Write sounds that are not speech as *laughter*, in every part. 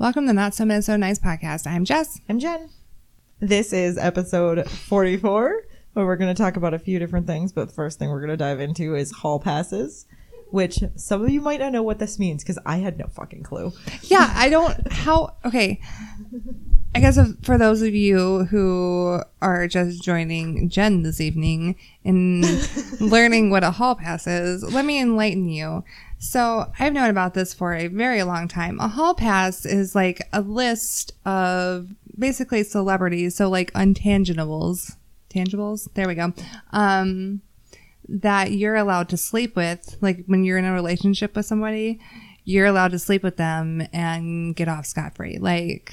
Welcome to Not So So Nice podcast. I'm Jess. I'm Jen. This is episode 44, where we're going to talk about a few different things. But the first thing we're going to dive into is hall passes, which some of you might not know what this means because I had no fucking clue. Yeah, I don't. How? Okay. I guess if, for those of you who are just joining Jen this evening in *laughs* learning what a hall pass is, let me enlighten you. So I've known about this for a very long time. A hall pass is like a list of basically celebrities, so like untangibles, tangibles. There we go. Um, that you're allowed to sleep with, like when you're in a relationship with somebody, you're allowed to sleep with them and get off scot free. Like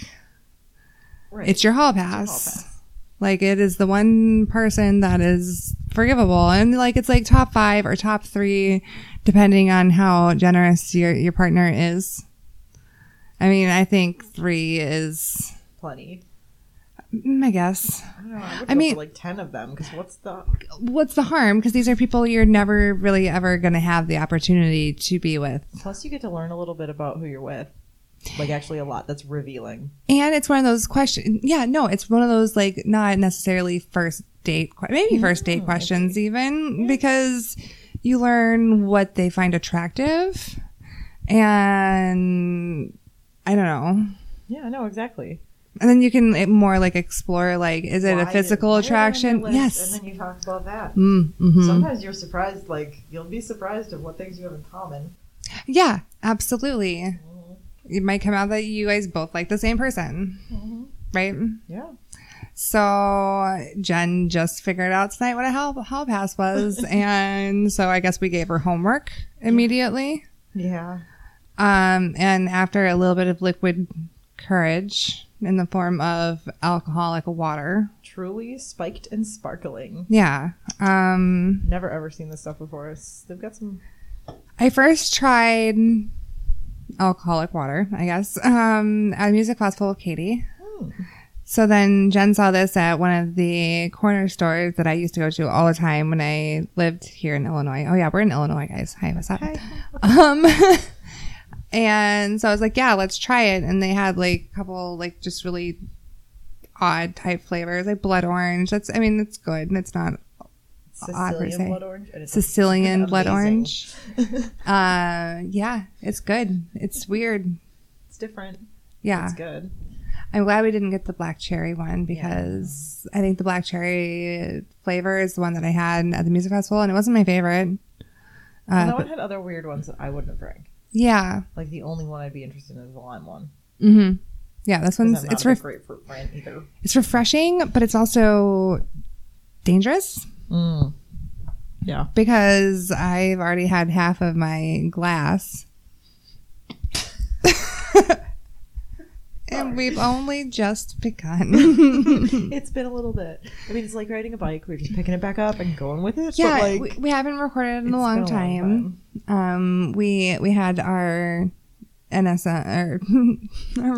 Right. it's your hall It's your hall pass. pass. Like it is the one person that is forgivable, and like it's like top five or top three, depending on how generous your your partner is. I mean, I think three is, Plenty. mm, I guess. I don't know. I, would I go mean- for like 10 of them because what's the. What's the harm? Because these are people you're never really ever going to have the opportunity to be with. Plus, you get to learn a little bit about who you're with. Like, actually, a lot. That's revealing. And it's one of those questions. Yeah, no, it's one of those like not necessarily first date, que- maybe first date Mm, questions even because you learn what they find attractive, and I don't know. Yeah, no, exactly. And then you can eh, more like explore like, is it Why a physical why are they on your attraction? list? Yes. And then you talk about that. Mm, mhm. Sometimes you're surprised, like, you'll be surprised of what things you have in common. Yeah, absolutely. Mm-hmm. It might come out that you guys both like the same person, right? Yeah. So Jen just figured out tonight what a hall, hall pass was, *laughs* and so I guess we gave her homework immediately. Yeah. Um, and after a little bit of liquid courage in the form of alcoholic water, Truly spiked and sparkling. yeah. Um, Never ever seen this stuff before. It's- They've got some. I first tried alcoholic water, I guess, um, at a music festival with Katie. Hmm. So then Jen saw this at one of the corner stores that I used to go to all the time when I lived here in Illinois. Oh yeah, we're in Illinois, guys. Hi, what's up? Hi. Um, *laughs* and so I was like, yeah, let's try it. And they had like a couple like just really odd type flavors, like blood orange. That's, I mean, it's good. and It's not Sicilian blood orange. Sicilian blood orange. Uh, yeah, it's good. It's weird. it's different. Yeah. It's good. I'm glad we didn't get the black cherry one because I think the black cherry flavor is the one that I had at the music festival and it wasn't my favorite. And Uh, that but- one had other weird ones that I wouldn't have drank. yeah. Like the only one I'd be interested in is the lime one. hmm Yeah, this one's it's a ref- grapefruit fan either. it's refreshing, but it's also dangerous Mm. Yeah. because I've already had half of my glass. *laughs* and we've only just begun. *laughs* It's been a little bit. I mean, it's like riding a bike. We're just picking it back up and going with it. yeah, but like, we, we haven't recorded in a long been time. Um, we we had our NSA or *laughs*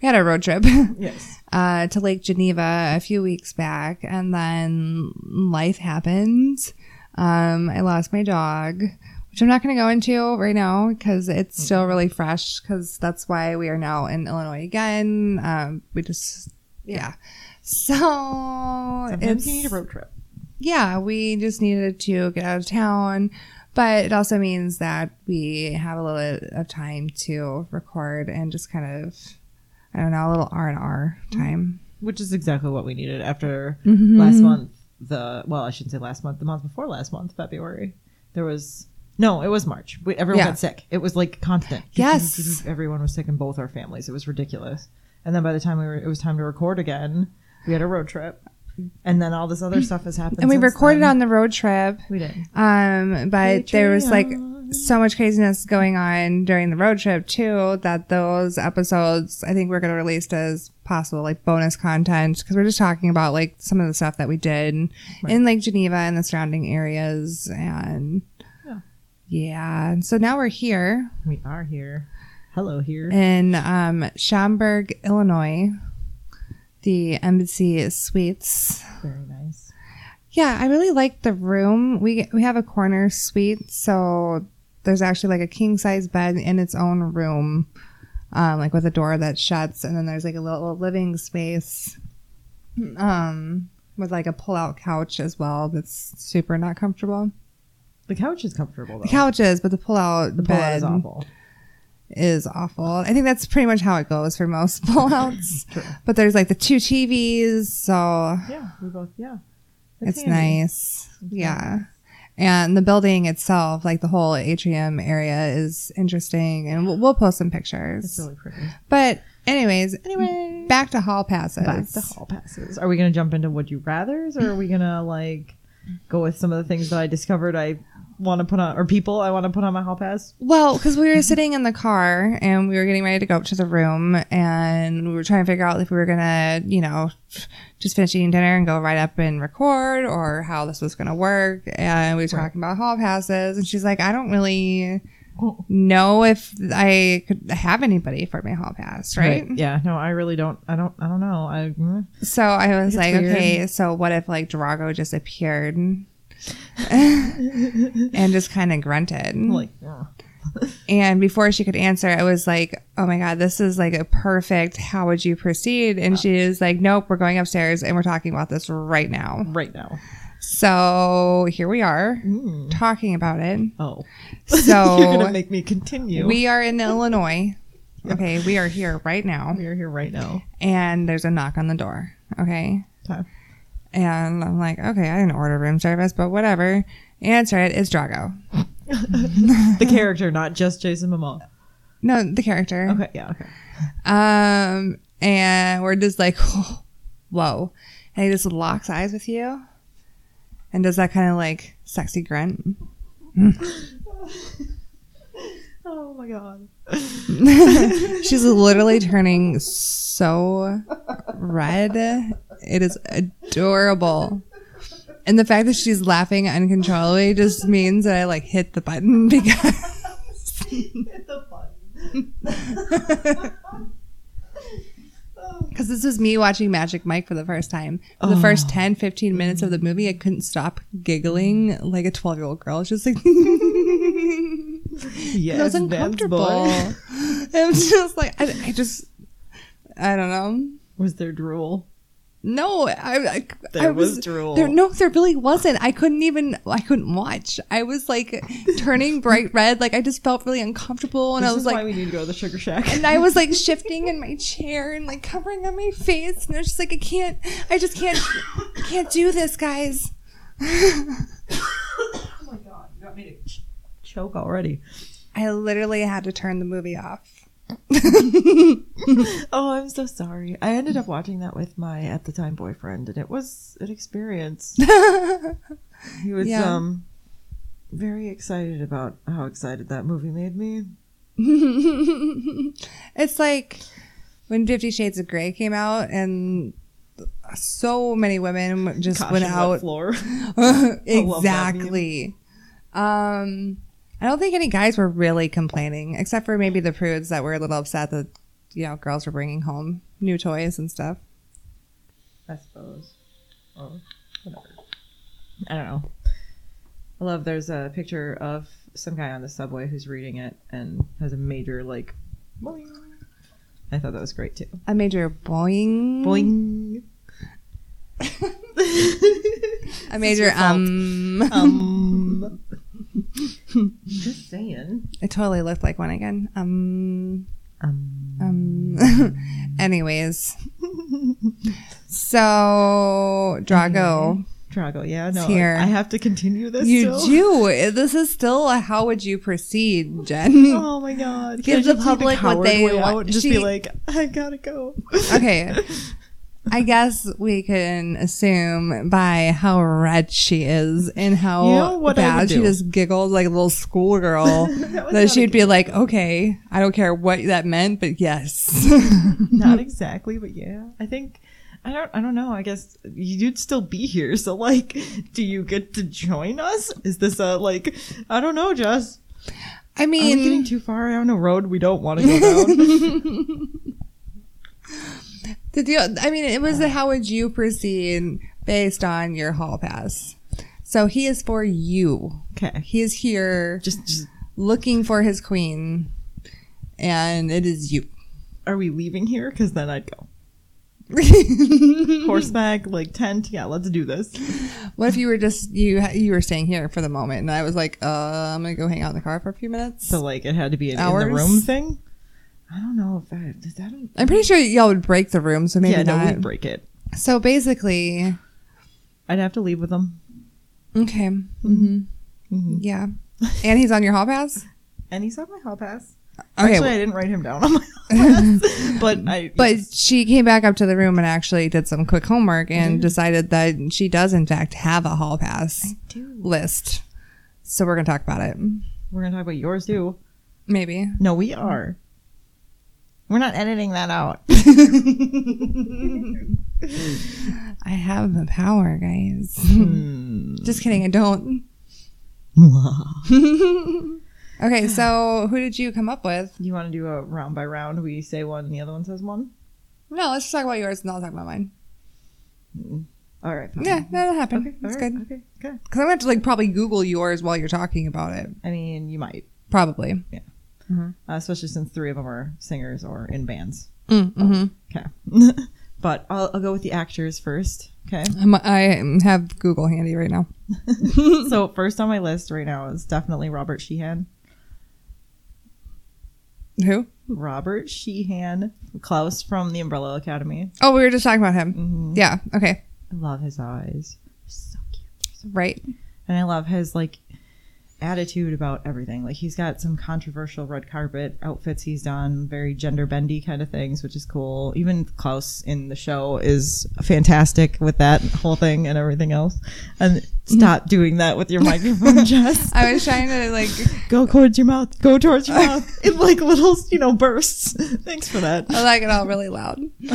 we had a road trip Yes. *laughs* uh, to Lake Geneva a few weeks back, and then life happened. Um, I lost my dog, which I'm not going to go into right now because it's still really fresh. Because that's why we are now in Illinois again. Um, we just yeah. So Sometimes it's you need a road trip. yeah, we just needed to get out of town. But it also means that we have a little bit of time to record and just kind of, I don't know, a little R and R time. Which is exactly what we needed after Mhm. last month. The well, I shouldn't say last month. The month before last month, February. There was no, it was March. We, everyone Yeah. got sick. It was like constant. Yes. everyone was sick in both our families. It was ridiculous. And then by the time we were, it was time to record again. We had a road trip, and then all this other stuff has happened. And we since recorded then. on the road trip. We did. Um, but there was like so much craziness going on during the road trip too that those episodes I think we're going to release as possible like bonus content because we're just talking about like some of the stuff that we did in Lake Geneva and the surrounding areas and Yeah. And so now we're here We are here. Hello here. in um, Schaumburg, Illinois, the Embassy Suites. Very nice. Yeah, I really like the room. We we have a corner suite, so there's actually like a king size bed in its own room. um, like with a door that shuts, and then there's like a little living space, um, with like a pull-out couch as well. That's super not comfortable. The couch is comfortable though. The couch is, but the pull-out the bed bed is awful. is awful. I think that's pretty much how it goes for most *laughs* pullouts. *laughs* But there's like the two TVs, so Yeah, we both. Yeah, it's handy. nice. Yeah. And the building itself, like the whole atrium area, is interesting, and we'll, we'll post some pictures. It's really pretty. but, anyways, Anyway, back to hall passes. back to hall passes. Are we gonna jump into would you rather's, or are we gonna like go with some of the things that I discovered I want to put on, or people I want to put on my hall pass? Well, because we were sitting in the car and we were getting ready to go up to the room, and we were trying to figure out if we were gonna, you know, just finish eating dinner and go right up and record, or how this was gonna work. And we were talking about hall passes, and she's like, "I don't really know if I could have anybody for my hall pass, right?" Yeah. No, I really don't. I don't. I don't know. I. mm. So I was It's like, weird. okay, so what if like Drogo just appeared and just kind of grunted? *laughs* Like. ugh. And before she could answer, I was like, oh my God, this is like a perfect, how would you proceed? And she is like, nope, we're going upstairs and we're talking about this right now. Right now. So here we are Mm. talking about it. Oh. So *laughs* You're gonna make me continue. we are in Illinois. Okay, we are here right now. we are here right now. And there's a knock on the door. Okay. Time. And I'm like, okay, I didn't order room service, but whatever. Answer it. It's Drogo. *laughs* the character, not just Jason Momoa. No, the character. Okay. Yeah. Okay. Um, and we're just like, *laughs* whoa. And he just locks eyes with you and does that kind of like sexy grunt. *laughs* Oh my god. *laughs* She's literally turning so red. It is adorable. And the fact that she's laughing uncontrollably just means that I like hit the button *laughs* because Hit the button. Because this was me watching Magic Mike for the first time. For the first 10, 15 minutes of the movie, I couldn't stop giggling like a 12 year old girl. It's just like, *laughs* Yes, I was uncomfortable. *laughs* I'm just like, I, I just, I don't know. Was there drool? No, I, I, There I was drool. There, no, there really wasn't. I couldn't even. I couldn't watch. I was like turning bright *laughs* red. Like I just felt really uncomfortable, and This I was is like, why we need to go to the Sugar Shack. and I was like *laughs* shifting in my chair and like covering up my face, and I was just like, I can't. I just can't. I can't do this, guys. *coughs* oh my god, you got me to ch- choke already. I literally had to turn the movie off. *laughs* Oh, I'm so sorry. I ended up watching that with my at the time boyfriend, and it was an experience. *laughs* He was Yeah. um very excited about how excited that movie made me. *laughs* it's like when Fifty Shades of Grey came out, and so many women just Caution went out floor. exactly. Um, I don't think any guys were really complaining, except for maybe the prudes that were a little upset that you know girls were bringing home new toys and stuff. I suppose. Or whatever. I don't know. I love there's a picture of some guy on the subway who's reading it and has a major like boing. I thought that was great too. A major boing, Boing. *laughs* a major um. um *laughs* just saying. It totally looked like one again. Um. Um Um. *laughs* anyways, so Drogo. Drogo, yeah, no. here. I have to continue this. You still? do. This is still a how would you proceed, Jen? *laughs* Oh my god! Give the public what they want. Just She- be like, I gotta go. Okay. *laughs* I guess we can assume by how red she is and how You know bad she just giggled like a little schoolgirl *laughs* That that, she'd be like, okay, I don't care what that meant, but yes. *laughs* Not *laughs* exactly, but yeah. I think I don't I don't know. I guess you'd still be here. So like, do you get to join us? Is this a like I don't know, Jess. I Are we getting too far down a road we don't want to go down? The deal, I mean, it was the how would you proceed based on your hall pass. So he is for you. okay. He is here Just just looking for his queen, and it is you. are we leaving here? Because then I'd go *laughs* horseback, like tent. Yeah, let's do this. what if you were just you you were staying here for the moment, and I was like, uh, I'm gonna go hang out in the car for a few minutes. So like it had to be an in the room thing. I don't know if that does that. I'm pretty sure y'all would break the room, so maybe yeah, no, not. we'd break it. So basically, I'd have to leave with them. okay, hmm Mhm. yeah, and he's on your hall pass. *laughs* And he's on my hall pass. Okay, Actually, I didn't write him down on my hall *laughs* pass, but I. But she came back up to the room and actually did some quick homework and decided that she does, in fact, have a hall pass list. So we're going to talk about it. We're gonna talk about yours too. Maybe. No, we are. We're not editing that out. *laughs* I have the power, guys. Hmm. Just kidding. I don't. *laughs* Okay, so who did you come up with? you want to do a round by round? We say one, and the other one says one. No, let's just talk about yours and I'll talk about mine. All right. fine. Yeah, that'll happen. Okay. That's all right, good. Okay. Good. Because I'm going to have to like probably Google yours while you're talking about it. I mean, you might, Probably. Uh, especially since three of them are singers or in bands. Mm-hmm. Okay. *laughs* but I'll, I'll go with the actors first. Okay. I'm, I have Google handy right now. *laughs* so first on my list right now is definitely Robert Sheehan. Who? Robert Sheehan, Klaus from the Umbrella Academy. Oh, we were just talking about him. Mhm. Yeah. Okay. I love his eyes. So cute. Right. And I love his like attitude about everything. Like he's got some controversial red carpet outfits he's done, very gender bendy kind of things, which is cool. Even Klaus in the show is fantastic with that whole thing and everything else. And stop doing that with your microphone, *laughs* Jess. I was trying to like. *laughs* Go towards your mouth. Go towards your mouth. *laughs* In like little, you know, bursts. Thanks for that. I like it all really loud. *sighs*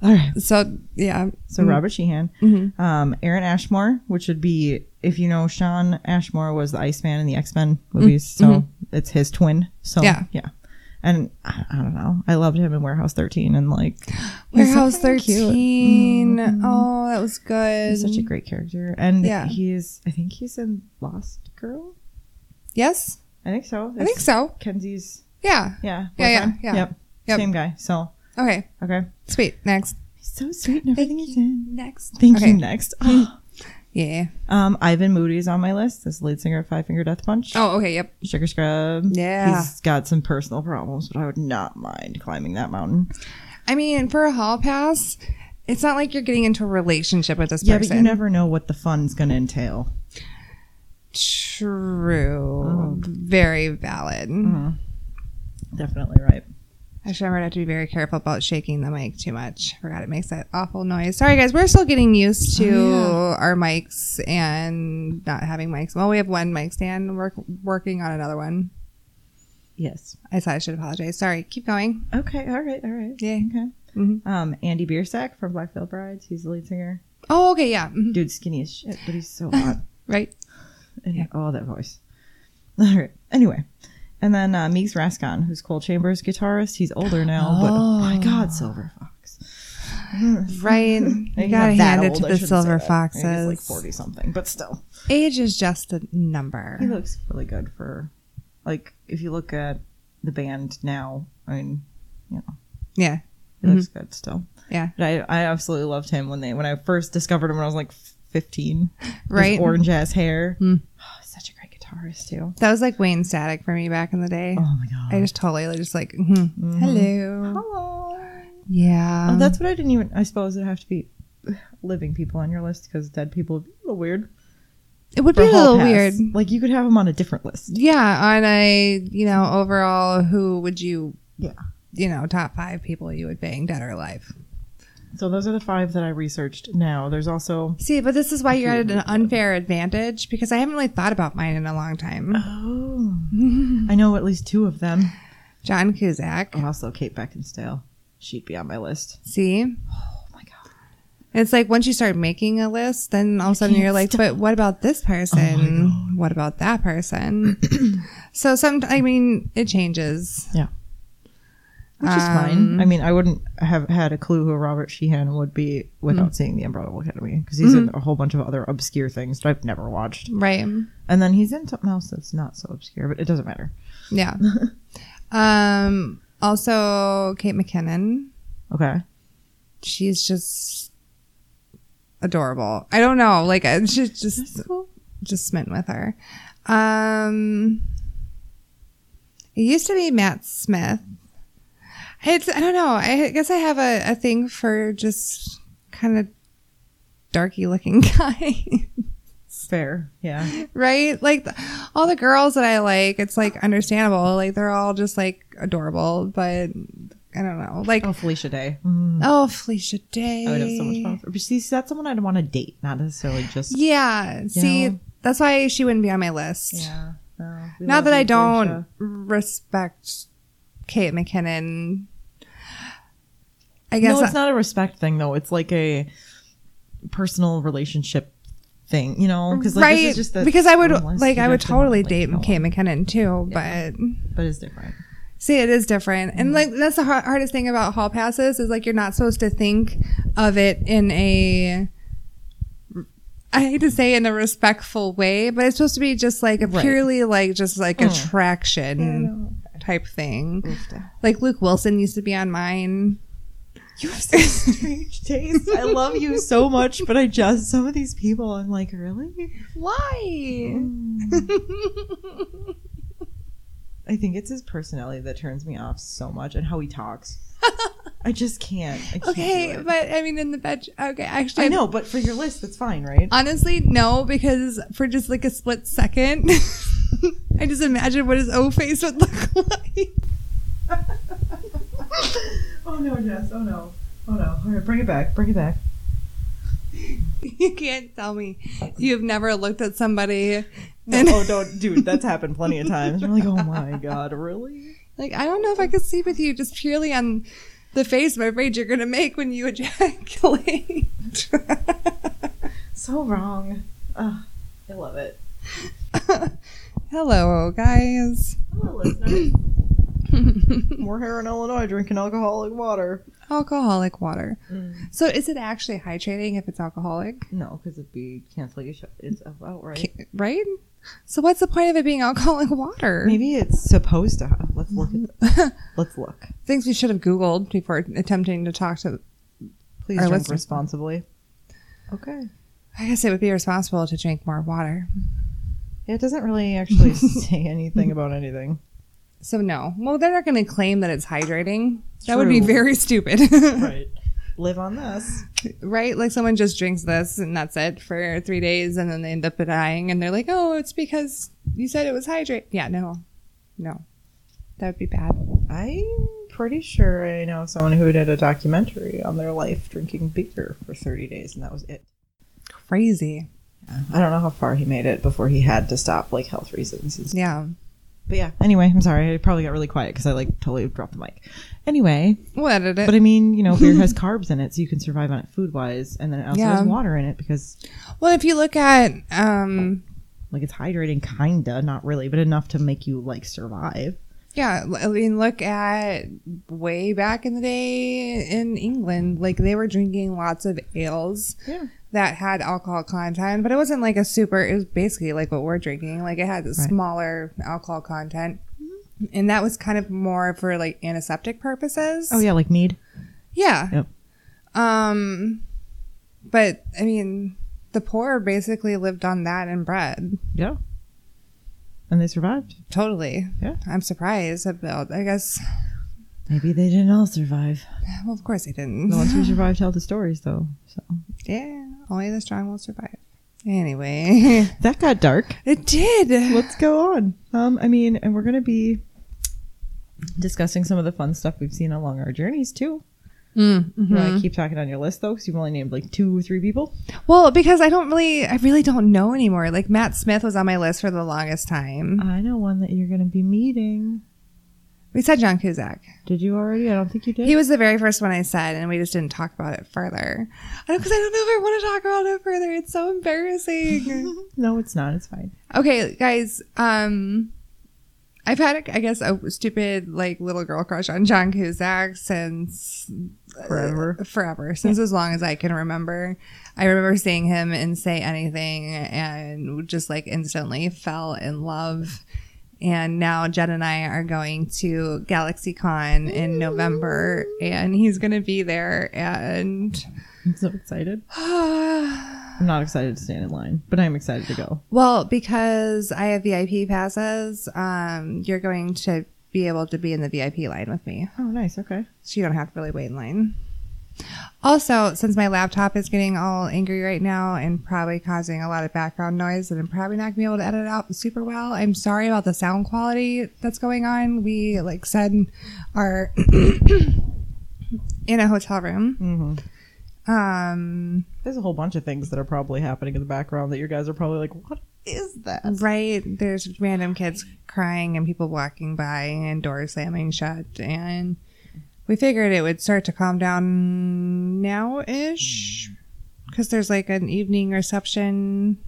All right. So yeah. So Robert Sheehan, Mhm. um, Aaron Ashmore, which would be if you know Shawn Ashmore was the Iceman in the X Men movies, mm, so mm-hmm. it's his twin. So Yeah. yeah. And I, I don't know. I loved him in Warehouse 13 and like *gasps* Warehouse so fucking cute. 13. Mm-hmm. Oh, that was good. he's such a great character. And Yeah. he's I think he's in Lost Girl. yes, I think so. I think so. Kenzi's Yeah. yeah. Yeah, yeah, yeah. Yep. Yep. Same guy. So Okay. okay. Sweet. Next. He's so sweet and everything he's in. Next. Thank okay. you. Next. *gasps* *gasps* Yeah. um, Ivan Moody's on my list. This lead singer of Five Finger Death Punch. Oh, okay. Yep. Sugar Scrub. Yeah. He's got some personal problems, but I would not mind climbing that mountain. I mean, for a hall pass, it's not like you're getting into a relationship with this Yeah, person. Yeah, but you never know what the fun's going to entail. True. Very valid. Definitely right. I should remember to be very careful about shaking the mic too much. Forgot it makes that awful noise. Sorry, guys. We're still getting used to Oh, our mics and not having mics. Well, we have one mic stand. We're working on another one. Yes. I said I should apologize. Sorry. Keep going. Okay. All right. All right. Yeah. Okay. Mhm. Um, Andy Biersack from Black Veil Brides. He's the lead singer. Oh, okay. Yeah. Mhm. Dude's skinny as shit, but he's so hot. *laughs* Right. And, Oh, that voice. All right. Anyway. And then uh, Meegs Rascon, who's Coal Chamber's guitarist. He's older now, but oh my God, Silver Fox. *laughs* Right. You gotta hand it to the silver that. He's foxes. like 40 something, but still. Age is just a number. He looks really good for, like, if you look at the band now, I mean, you know, Yeah. he looks good still. Yeah. But I, I absolutely loved him when they, when I first discovered him when I was like 15. His Right. orange ass hair. Mm. *sighs* Oh, such a great guitarist, too. That was like Wayne Static for me back in the day. Oh my God. I just totally like, just like, mhm. hello. Hello. Yeah. Oh, that's what I didn't even. I suppose it'd have to be living people on your list because dead people would be a little weird. it would be a little Pass. weird. Like you could have them on a different list. Yeah. On a, you know, overall, who would you, Yeah. you know, top five people you would bang dead or alive? So those are the five that I researched. Now there's also. See, but this is why you're at an unfair advantage because I haven't really thought about mine in a long time. Oh, *laughs* I know at least two of them. John Cusack. And also Kate Beckinsale. She'd be on my list. See? Oh my god. It's like once you start making a list, then all of a sudden you're like, stop. Oh but what about this oh person? what about that person? *clears throat* so some, I mean, it changes. Yeah. Which is Um, fine. I mean, I wouldn't have had a clue who Robert Sheehan would be without seeing The Umbrella Academy because he's in a whole bunch of other obscure things that I've never watched. Right. And then he's in something else that's not so obscure, but it doesn't matter. Yeah. *laughs* um, Also, Kate McKinnon. Okay. She's just adorable. I don't know, like I- *laughs* she's just just smitten with her. Um, it used to be Matt Smith. It's I don't know. I guess I have a, a thing for just kind of darky looking *laughs* guy. Fair. Yeah. right? Like the, all the girls that I like, it's like understandable. Like they're all just like adorable, but I don't know. Like Oh, Felicia Day. Mm. oh, Felicia Day. I would have so much fun. But see, that's someone I'd want to date, not necessarily just. Yeah. See, know? that's why she wouldn't be on my list. Yeah. No, Not that I don't Felicia. respect Kate McKinnon. I guess No, it's I- not a respect thing though. It's like a personal relationship thing, you know? Because like, right this is just the because I would like I would totally like, date go Kate. McKinnon too, Yeah. but but it's different. See, it is different. And like that's the har- hardest thing about hall passes is like you're not supposed to think of it in a I hate to say in a respectful way, but it's supposed to be just like a Right. purely like just like Mm. attraction type thing. Like Luke Wilson used to be on mine. *laughs* You have such strange taste. I love you so much, but I just some of these people, I'm like, really? Why? I think it's his personality that turns me off so much, and how he talks. *laughs* I just can't. I can't okay, but I mean in the bed okay, actually I know, but for your list, that's fine, right? Honestly, no, because for just like a split second, *laughs* I just imagine what his O face would look *laughs* like. oh no, Jess. Oh no. Oh no. All right, bring it back. Bring it back. You can't tell me you've never looked at somebody No, and oh, don't, dude. That's happened plenty of times. I'm like, oh my god, really? like I don't know if I could sleep with you just purely on the face I'm afraid you're gonna make when you ejaculate. So wrong. Ugh, I love it. *laughs* Hello, guys. Hello, listeners. *laughs* We're here in Illinois drinking alcoholic water. Alcoholic water. Mm. So is it actually hydrating if it's alcoholic? No, because it'd be canceling a shot. It's outright. Ca- Right? So what's the point of it being *laughs* alcoholic water? Maybe it's supposed to. Have. Let's look at. *laughs* This. Let's look. things we should have Googled before attempting to talk to. Please drink listeners. responsibly. Okay. I guess it would be responsible to drink more water. Yeah, it doesn't really actually *laughs* say anything about anything. So no. Well, they're not going to claim that it's hydrating. That would be very stupid, *laughs* Right. Live on this. right? Like someone just drinks this and that's it for three days, and then they end up dying, and they're like, "Oh, it's because you said it was hydrate." Yeah, no, no, that would be bad. I'm pretty sure I know someone who did a documentary on their life drinking beer for 30 days, and that was it. Crazy. I don't know how far he made it before he had to stop, like health reasons. stuff. Yeah. But yeah, anyway, I'm sorry. I probably got really quiet because I like totally dropped the mic. Anyway, We'll edit it. but I mean, you know, beer has *laughs* carbs in it, so you can survive on it food wise, and then it also Yeah. has water in it because, well, if you look at um, like, it's hydrating, kinda, not really, but enough to make you like survive. Yeah, l- I mean, look at way back in the day in England. Like they were drinking lots of ales Yeah. That had alcohol content, but it wasn't like a super. It was basically like what we're drinking. Like it had a smaller alcohol content, and that was kind of more for like antiseptic purposes. Oh yeah, like mead. yeah. Yep. Um, but I mean, the poor basically lived on that and bread. Yeah. And they survived. Totally. Yeah. I'm surprised about. I guess. Maybe they didn't all survive. Well, of course they didn't. The ones who *laughs* survived tell the stories, though. So Yeah, only the strong will survive. Anyway, *laughs* that got dark. it did. Let's go on. Um, I mean, and we're gonna be discussing some of the fun stuff we've seen along our journeys too. Mm, You want to keep talking on your list though, because you've only named like two or three people. Well, because I don't really, I really don't know anymore. Like Matt Smith was on my list for the longest time. I know one that you're gonna be meeting. We said John Cusack. Did you already? I don't think you did. He was the very first one I said, and we just didn't talk about it further. Because I don't know if I want to talk about it further. It's so embarrassing. *laughs* no, it's not. It's fine. okay, guys. Um, I've had, I guess, a stupid like little girl crush on John Cusack since Forever. forever since as long as I can remember. I remember seeing him and say anything and just like instantly fell in love. And now Jed and I are going to GalaxyCon in November, and he's going to be there. And I'm so excited. *sighs* I'm not excited to stand in line, but I'm excited to go. well, because I have VIP passes, um, you're going to be able to be in the VIP line with me, Oh, nice. Okay. so you don't have to really wait in line. Also, since my laptop is getting all angry right now and probably causing a lot of background noise, and I'm probably not gonna be able to edit out super well. I'm sorry about the sound quality that's going on. We, like said, are *coughs* in a hotel room. Mm-hmm. Um, There's a whole bunch of things that are probably happening in the background that you guys are probably like, what is that? right. There's random kids crying and people walking by and doors slamming shut. And we figured it would start to calm down now ish. Because hmm. there's like an evening reception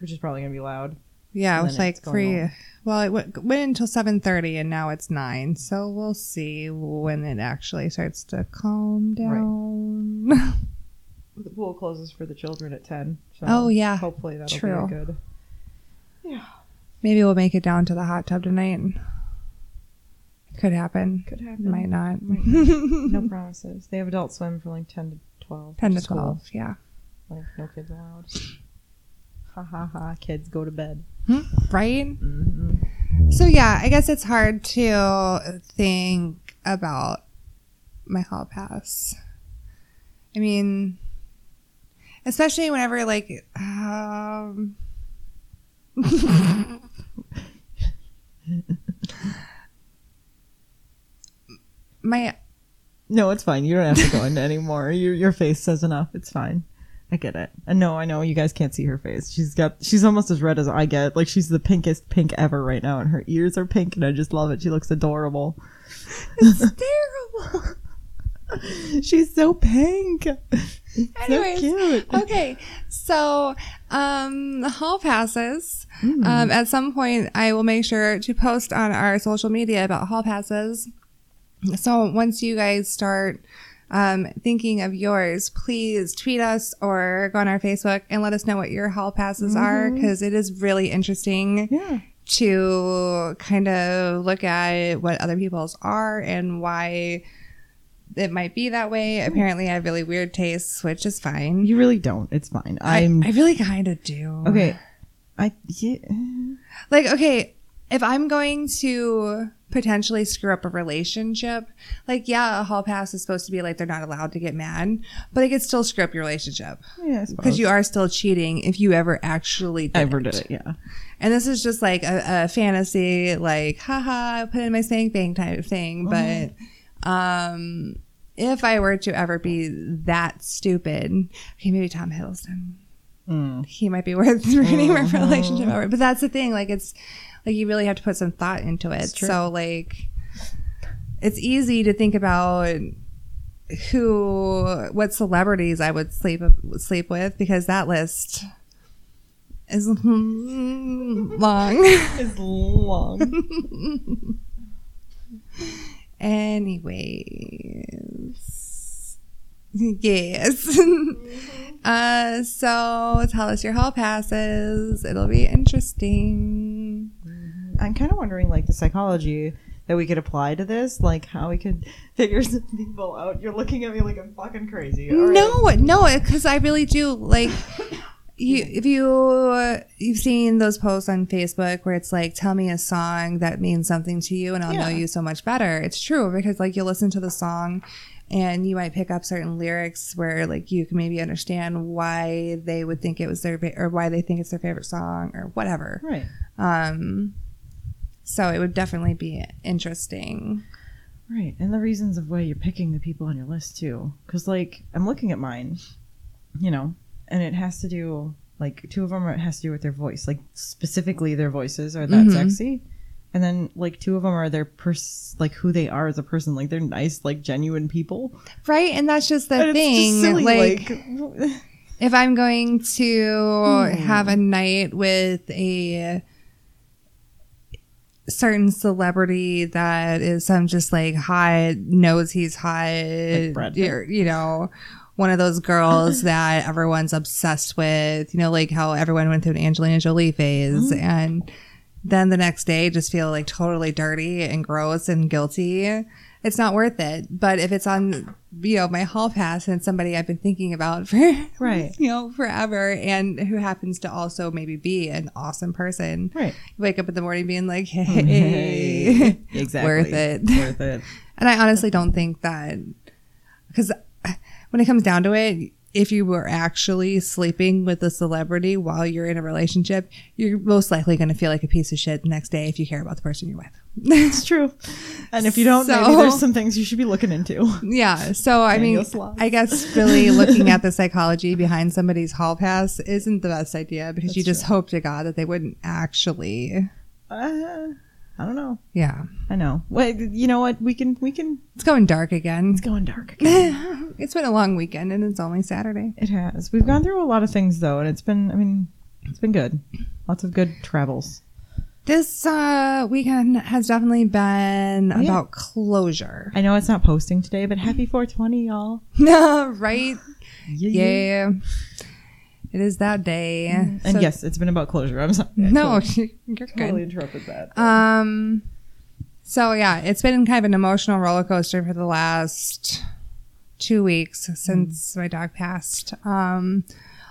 Which is probably gonna be loud. Yeah, it was like it's going free. on. Well, it went, went until seven thirty, and now it's nine. So we'll see when it actually starts to calm down. The pool closes for the children at ten. So Oh, yeah. Hopefully that'll True. be good. Yeah, maybe we'll make it down to the hot tub tonight. Could happen. Could happen. Might not. no *laughs* promises. They have adult swim for like ten to twelve. Ten to twelve. Yeah. Like no kids allowed. Ha ha ha! Kids go to bed. Right. Mm-hmm. So yeah, I guess it's hard to think about my hall pass. I mean, especially whenever like um *laughs* *laughs* my No, it's fine. You don't have to go into anymore. Your your face says enough. It's fine. I get it. And no, I know you guys can't see her face. She's got she's almost as red as I get. Like she's the pinkest pink ever right now, and her ears are pink, and I just love it. She looks adorable. it's terrible. *laughs* she's so pink. Anyways, so cute. okay, so um, hall passes. Mm. Um, at some point, I will make sure to post on our social media about hall passes. So once you guys start um, thinking of yours, please tweet us or go on our Facebook and let us know what your hall passes are because it is really interesting Yeah. to kind of look at what other people's are and why it might be that way. Apparently, I have really weird tastes, which is fine. You really don't. It's fine. I, I'm I really kind of do. okay. I yeah. Like, okay, if I'm going to potentially screw up a relationship, like, yeah, a hall pass is supposed to be like they're not allowed to get mad, but it could still screw up your relationship Yeah, because you are still cheating if you ever actually did ever it. did it. Yeah. And this is just like a, a fantasy, like, haha, I put in my spank bank type of thing. But um, if I were to ever be that stupid, okay, maybe Tom Hiddleston, Mm. he might be worth *laughs* ruining my relationship over. But that's the thing, like, it's like you really have to put some thought into it. So, like, it's easy to think about who, what celebrities I would sleep sleep with because that list is *laughs* long. It's long. *laughs* Anyways, yes. Uh, so tell us your hall passes. It'll be interesting. I'm kind of wondering, like, the psychology that we could apply to this, like how we could *laughs* figure some people out. You're looking at me like I'm fucking crazy. All right. No, no, because I really do like. *coughs* You, if you you've seen those posts on Facebook where it's like, tell me a song that means something to you, and I'll know you so much better. It's true because like you listen to the song, and you might pick up certain lyrics where like you can maybe understand why they would think it was their or why they think it's their favorite song or whatever. Right. Um, so it would definitely be interesting. Right. And the reasons of why you're picking the people on your list too. Cuz like I'm looking at mine, you know, and it has to do like two of them it has to do with their voice. Like specifically their voices are that Mhm. sexy. And then like two of them are their pers- like who they are as a person. Like they're nice, like genuine people. Right, and that's just the And thing. just silly, like, like if I'm going to Hmm. have a night with a certain celebrity that is some just like hot knows he's hot or, you know one of those girls *laughs* that everyone's obsessed with you know like how everyone went through an angelina jolie phase Mm-hmm. and then the next day just feel like totally dirty and gross and guilty. It's not worth it. But if it's on, you know, my hall pass and it's somebody I've been thinking about *laughs* for, Right. you know, forever and who happens to also maybe be an awesome person. Right. Wake up in the morning being like, *laughs* hey, exactly. worth it. Worth it. *laughs* And I honestly don't think that because when it comes down to it, if you were actually sleeping with a celebrity while you're in a relationship, you're most likely going to feel like a piece of shit the next day if you care about the person you're with. It's true. And if you don't, maybe there's some things you should be looking into. yeah. So, I mean, I guess really *laughs* looking at the psychology behind somebody's hall pass isn't the best idea because you That's just hope to God that they wouldn't actually. Uh, I don't know. Yeah. I know. Wait, you know what? We can. We can. It's going dark again. It's going dark again. *laughs* it's been a long weekend and it's only Saturday. it has. We've gone through a lot of things though, and it's been. I mean, it's been good. Lots of good travels. This uh, weekend has definitely been Oh, yeah. about closure. I know it's not posting today, but happy 420, y'all. *laughs* right? Yeah. Yeah. It is that day. And So- yes, it's been about closure. I'm sorry. No, *laughs* totally, you're good. totally interrupted that. Um, so yeah, it's been kind of an emotional roller coaster for the last two weeks since my dog passed. Um,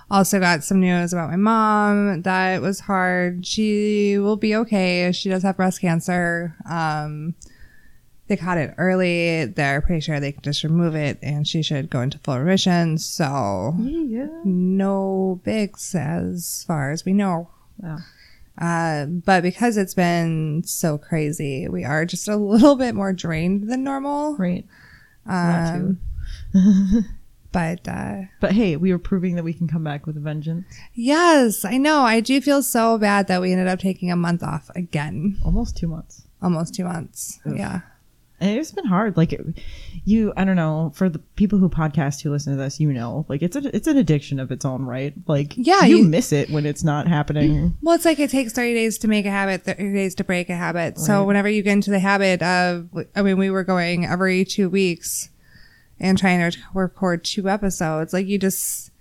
also got some news about my mom that was hard. She will be okay. She does have breast cancer. Um, they caught it early. They're pretty sure they can just remove it and she should go into full remission. So yeah. no bigs as far as we know. Wow. Uh, but because it's been so crazy, we are just a little bit more drained than normal. Right. Um, *laughs* *laughs* but uh, But hey, we were proving that we can come back with a vengeance. yes, I know. I do feel so bad that we ended up taking a month off again, Almost two months. almost two months. Oof. Yeah. It's been hard. Like it, you, I don't know. For the people who podcast who listen to this, you know, like it's a, it's an addiction of its own, right? Like Yeah, you, you- miss it when it's not happening. Well, it's like it takes 30 days to make a habit, 30 days to break a habit. So whenever you get into the habit of, I mean, we were going every two weeks and trying to record two episodes, like you just,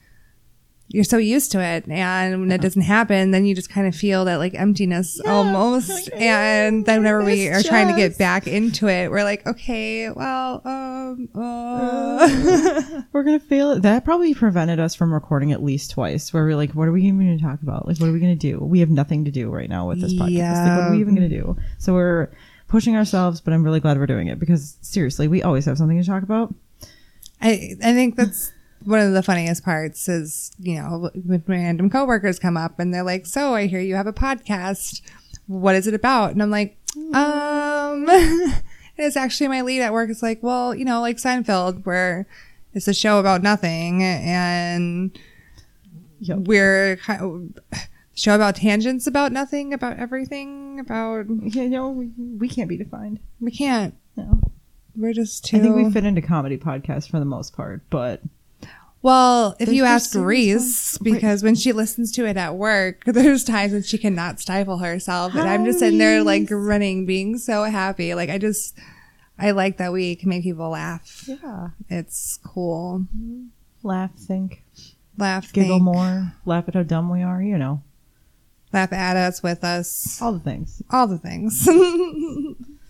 you're so used to it. And when it doesn't happen, then you just kind of feel that like emptiness Yeah. almost. And then whenever we are miss trying to get back into it, we're like, okay, well, um, uh. We're gonna fail it. That probably prevented us from recording at least twice. Where we're like, what are we even going to talk about? Like, what are we going to do? We have nothing to do right now with this podcast. Like, what are we even going to do? So we're pushing ourselves, but I'm really glad we're doing it because seriously, we always have something to talk about. I I think that's one of the funniest parts is you know when random coworkers come up and they're like, "So I hear you have a podcast. What is it about?" And I'm like, "Um, *laughs* it's actually my lead at work. It's like, well, you know, like Seinfeld, where it's a show about nothing, and Yep. we're kind of, show about tangents about nothing, about everything, about You know, we, we can't be defined. we can't. No. We're just too. I think we fit into comedy podcasts for the most part, but Well, if There's you ask Reese, because when she listens to it at work, *laughs* there's times when she cannot stifle herself. And I'm just sitting there like Reese. running, being so happy. Like I just, I like that we can make people laugh. yeah, It's cool. laugh, think, Laugh, giggle think, more, laugh at how dumb we are. You know, laugh at us, with us, all the things. all the things. *laughs*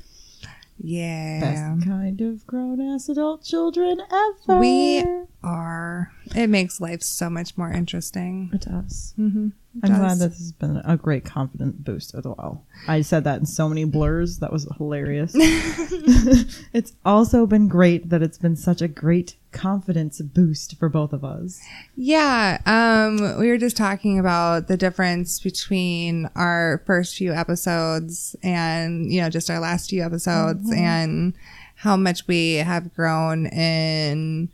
yeah. Best kind of grown ass adult children ever. We are. It makes life so much more interesting. It does. Mm-hmm. I'm glad this has been a great confident boost as well. I said that in so many blurs. That was hilarious. *laughs* *laughs* it's also been great that it's been such a great confidence boost for both of us. Yeah, um, we were just talking about the difference between our first few episodes and, you know, just our last few episodes and how much we have grown in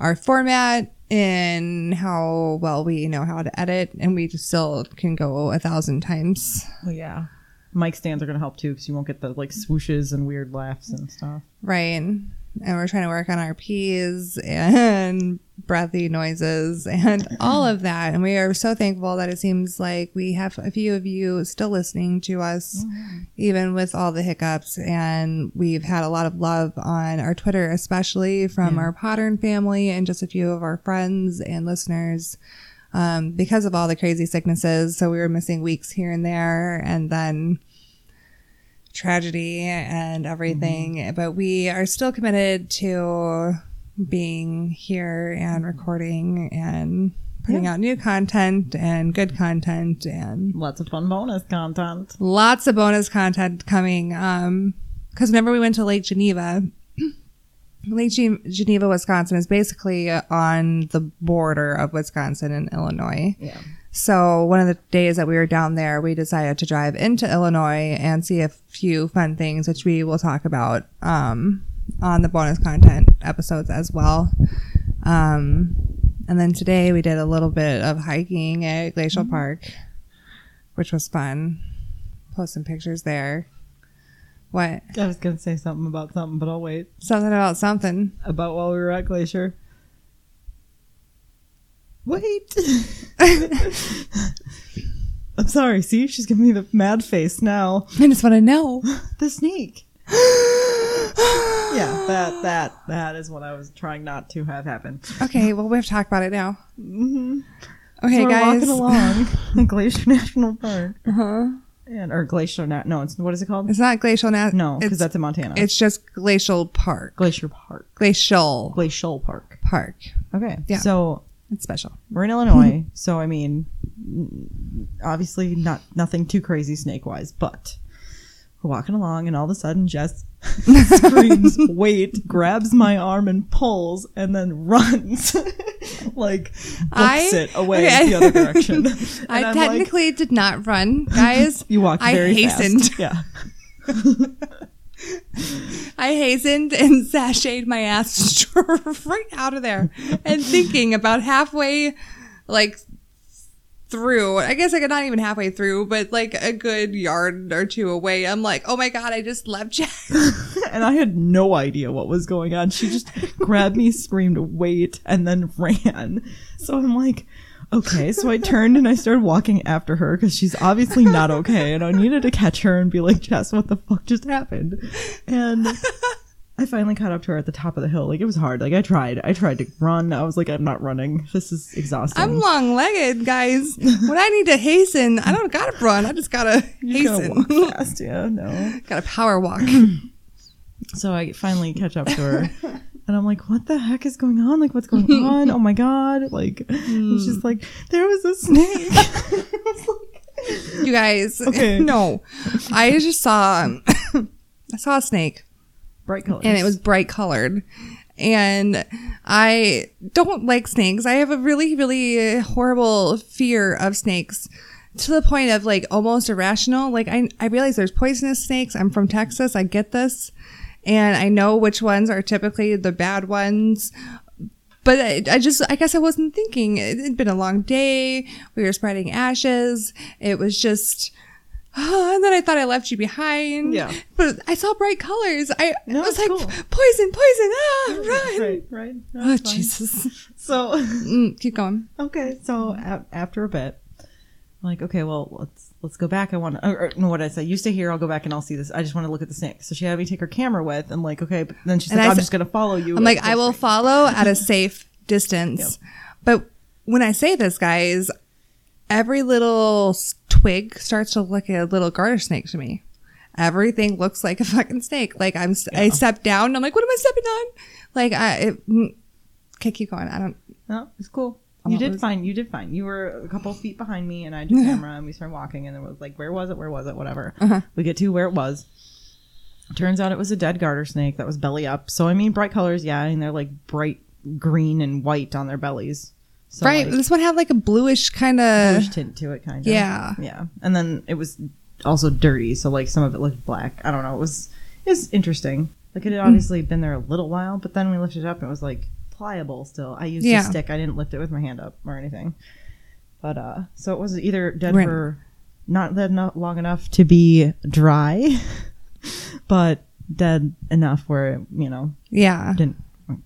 our format and how well we know how to edit and we just still can go a thousand times. Well, yeah. Mic stands are going to help too because you won't get the like swooshes and weird laughs and stuff. Right. And we're trying to work on our P's and breathy noises and mm-hmm. all of that. And we are so thankful that it seems like we have a few of you still listening to us, mm-hmm. even with all the hiccups. And we've had a lot of love on our Twitter, especially from Yeah. our Patreon family and just a few of our friends and listeners. um, because of all the crazy sicknesses. So we were missing weeks here and there, and then tragedy and everything. Mm-hmm. But we are still committed to being here and recording and putting out new content and good content and Lots of fun bonus content. lots of bonus content coming. Um, cause remember we went to Lake Geneva. *clears throat* Lake Gen- Geneva, Wisconsin is basically on the border of Wisconsin and Illinois. Yeah. So one of the days that we were down there, we decided to drive into Illinois and see a few fun things, which we will talk about um, on the bonus content episodes as well. Um, and then today we did a little bit of hiking at Glacial Park, which was fun. Post some pictures there. What? I was gonna say something about something, but I'll wait. Something about something. About while we were at Glacier. Wait. *laughs* I'm sorry. See, she's giving me the mad face now. I just want to know. *gasps* The snake. *gasps* *gasps* *gasps* Yeah, that that that is what I was trying not to have happen. Okay, well we have to talk about it now. Mm-hmm. Okay, so we're guys. walking along *laughs* Glacier National Park, Uh-huh. and or Glacier Nat. No, it's what is it called? It's not glacial now. No, because that's in Montana. it's just glacial park. Glacier Park. Glacial Glacial Park. park. Okay. Yeah. So It's special. we're in Illinois, *laughs* so I mean, obviously not nothing too crazy snake wise, but we're walking along, and all of a sudden Jess *laughs* screams, "Wait!" grabs my arm and pulls, and then runs, *laughs* like books I- it away okay. the other direction. *laughs* I I'm like, technically did not run, guys. you walked I very hastened. fast. Yeah. I hastened and sashayed my ass right out of there, and thinking about halfway, like through. I guess I got not even halfway through, but like a good yard or two away. I'm like, oh my god, I just left Jack. *laughs* and I had no idea what was going on. She just grabbed me, screamed, wait, and then ran. So I'm like, okay. So I turned and I started walking after her because she's obviously not okay. And I needed to catch her and be like, Jess, what the fuck just happened? And I finally caught up to her at the top of the hill. Like it was hard. Like I tried. I tried to run. I was like, I'm not running. This is exhausting. I'm long legged, guys. *laughs* When I need to hasten, I don't gotta run. I just gotta You gotta hasten. walk *laughs* fast. Yeah, no. gotta power walk. *clears throat* So I finally catch up to her. *laughs* And I'm like, what the heck is going on? Like, what's going on? Oh my God. Like, it's just hmm. like, there was a snake. You guys, Okay. no, I just saw, *coughs* I saw a snake Bright colors. and it was bright colored. And I don't like snakes. I have a really, really horrible fear of snakes to the point of like almost irrational. Like I, I realize there's poisonous snakes. I'm from Texas. I get this. And I know which ones are typically the bad ones. But I, I just, I guess I wasn't thinking. It had been a long day. We were spreading ashes. It was just, and then I thought I left you behind. Yeah. But I saw bright colors. I No, was like, cool. poison, poison, ah, run. Right, right. No, Oh, fine. Jesus. *laughs* So, Mm, keep going. okay. So a- after a bit, I'm like, okay, well, let's, let's go back. I want to, or, or, no, what I say? You stay here. I'll go back and I'll see this. I just want to look at the snake. So she had me take her camera with and like, okay, but then she's And like, I I'm said- just going to follow you. I'm like, I will follow at a *laughs* safe distance. But when I say this, guys, every little twig starts to look like a little garter snake to me. Everything looks like a fucking snake. Like I'm, I step down. And I'm like, what am I stepping on? Like I, it, mm, okay, keep going. I don't. No, it's cool. Oh, You did fine. You did fine. You were a couple feet behind me, and I had *laughs* your camera, and we started walking, and it was like, where was it? Where was it? Whatever. Uh-huh. We get to where it was. Turns out it was a dead garter snake that was belly up. So I mean, bright colors, yeah, and they're like bright green and white on their bellies. So right. like, this one had like a bluish kind of. bluish tint to it, kind of. Yeah. yeah. And then it was also dirty, so like some of it looked black. I don't know. It was it was interesting. Like it Mm. had obviously been there a little while, but then we lifted it up and it was like pliable still. I used Yeah. a stick. I didn't lift it with my hand up or anything. But uh so it was either dead Right. for not dead not long enough to be dry, *laughs* but dead enough where you know, Yeah. didn't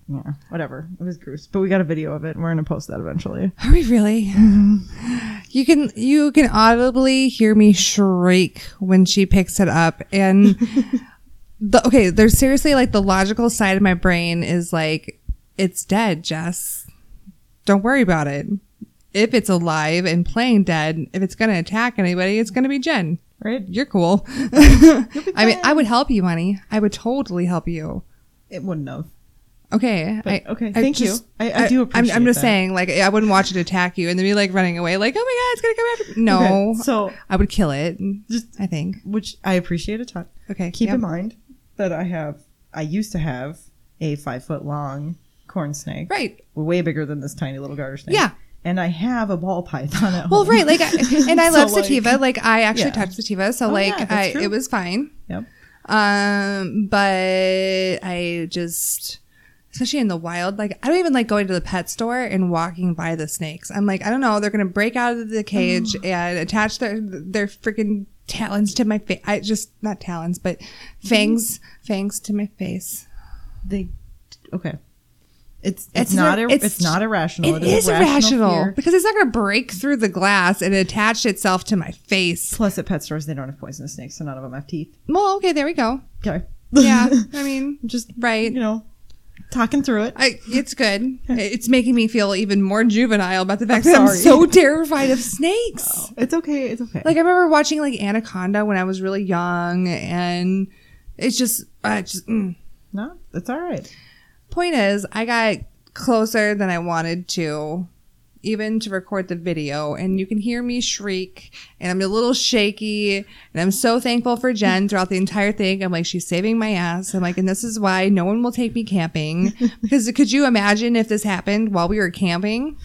yeah, whatever. It was gross. But we got a video of it and we're gonna post that eventually. Are we really? Mm-hmm. You can you can audibly hear me shriek when she picks it up, and *laughs* the okay. There's seriously like the logical side of my brain is like, it's dead, Jess. Don't worry about it. if it's alive and playing dead, if it's going to attack anybody, it's going to be Jen. Right? You're cool. *laughs* I mean, I would help you, money. I would totally help you. It wouldn't have. Okay. But, I, okay, I thank you. I- I do I'm, I'm just that. saying, like, I wouldn't watch it attack you and then be like running away, like, oh my god, it's gonna come after. Me. No, Okay, so I would kill it. Just- I think. which I appreciate a ton. Okay. Keep yep. in mind that I have, I used to have a five foot long corn snake, Right. way bigger than this tiny little garter snake. Yeah. and I have a ball python at Well, home. right. Like, I, *laughs* and I So, love like- sativa. Like, I actually Yeah. touched sativa, so Oh, like, yeah, I true. it was fine. Yep. Um, but I just, especially in the wild, like I don't even like going to the pet store and walking by the snakes. I'm like, I don't know, they're gonna break out of the cage mm. and attach their their freaking talons to my face. I just not talons, but fangs, mm-hmm. fangs to my face. They, okay. It's it's, It's not ir- it's- it's, not irrational. It is irrational fear. because it's not gonna break through the glass and attach itself to my face. Plus, at pet stores, they don't have poisonous snakes, so none of them have teeth. Well, okay, there we go. Okay. Yeah, *laughs* I mean, just right. you know, talking through it. I, it's good. *laughs* It's making me feel even more juvenile about the fact I'm that I'm sorry. so terrified of snakes. *laughs* It's okay. It's okay. Like I remember watching like Anaconda when I was really young, and it's just, I just. Mm. no, it's all right. Point is, I got closer than I wanted to, even to record the video, and you can hear me shriek, and I'm a little shaky, and I'm so thankful for Jen throughout the entire thing. I'm like, she's saving my ass. I'm like, and this is why no one will take me camping *laughs* because could you imagine if this happened while we were camping?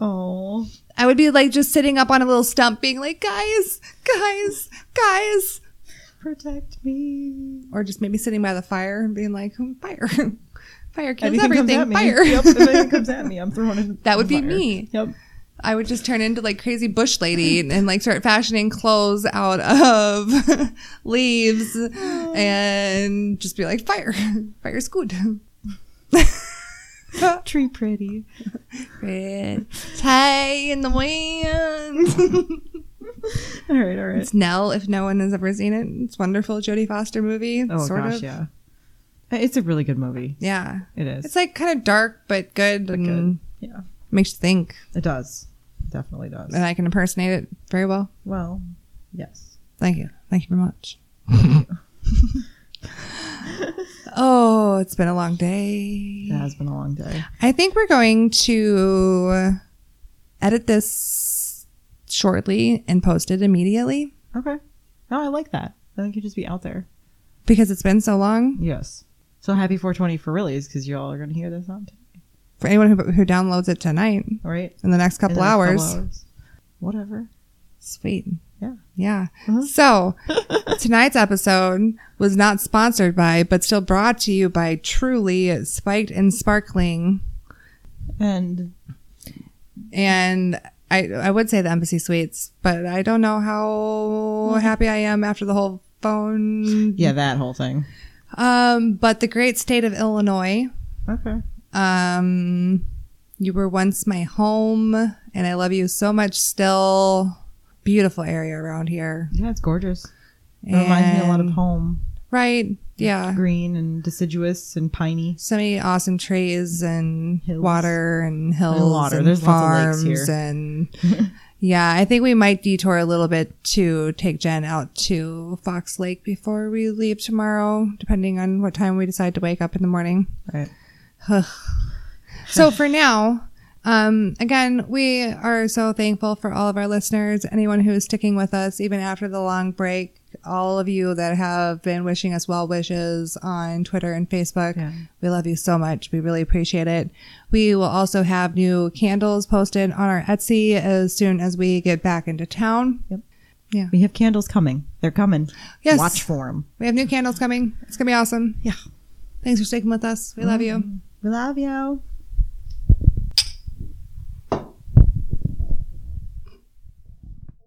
Oh, I would be like just sitting up on a little stump, being like, guys, guys, guys. protect me. Or just maybe sitting by the fire and being like, "Hmm, fire. *laughs* fire kills Anything everything. Fire. Yep. If anything comes at *laughs* me, I'm throwing it. That would be fire. me. Yep. I would just turn into like crazy bush lady and, and like start fashioning clothes out of *laughs* leaves *sighs* and just be like, fire. Fire's good. *laughs* Tree pretty. Red tie in the wind. All right. All right. it's Nell, if no one has ever seen it. It's wonderful Jodie Foster movie. Oh sort gosh, of. yeah. Uh, it's a really good movie. Yeah. It is. It's like kind of dark but good and good. Yeah. makes you think. It does. Definitely does. And I can impersonate it very well. well, yes. Thank you. Thank you very much. *laughs* oh, it's been a long day. It has been a long day. I think we're going to edit this shortly and post it immediately Okay. No, I like that. I think you just be out there. because it's been so long. Yes. So happy 420 for reallys because you all are going to hear this on, today. For anyone who, who downloads it tonight right? in the next couple the next hours. couple hours. Whatever. Sweet. Yeah. Yeah. Uh-huh. So *laughs* tonight's episode was not sponsored by, but still brought to you by Truly Spiked and Sparkling. And And I, I would say the Embassy Suites, but I don't know how happy I am after the whole phone. yeah, that whole thing. Um, but the great state of Illinois. Okay. Um, you were once my home, and I love you so much still. Beautiful area around here. Yeah, it's gorgeous. It reminds me a lot of home. Right. Yeah. Green and deciduous and piney. So many awesome trees and Hills. water and hills water. and There's lots of farms lakes here. and *laughs* yeah, I think we might detour a little bit to take Jen out to Fox Lake before we leave tomorrow, depending on what time we decide to wake up in the morning. Right. So for now, um, again, we are so thankful for all of our listeners, anyone who is sticking with us even after the long break, all of you that have been wishing us well wishes on Twitter and Facebook. Yeah. We love you so much. We really appreciate it. We will also have new candles posted on our Etsy as soon as we get back into town. Yeah, We have candles coming. They're coming. Yes. Watch for them. We have new candles coming. It's going to be awesome. Yeah. Thanks for sticking with us. We love you. Mm. We love you.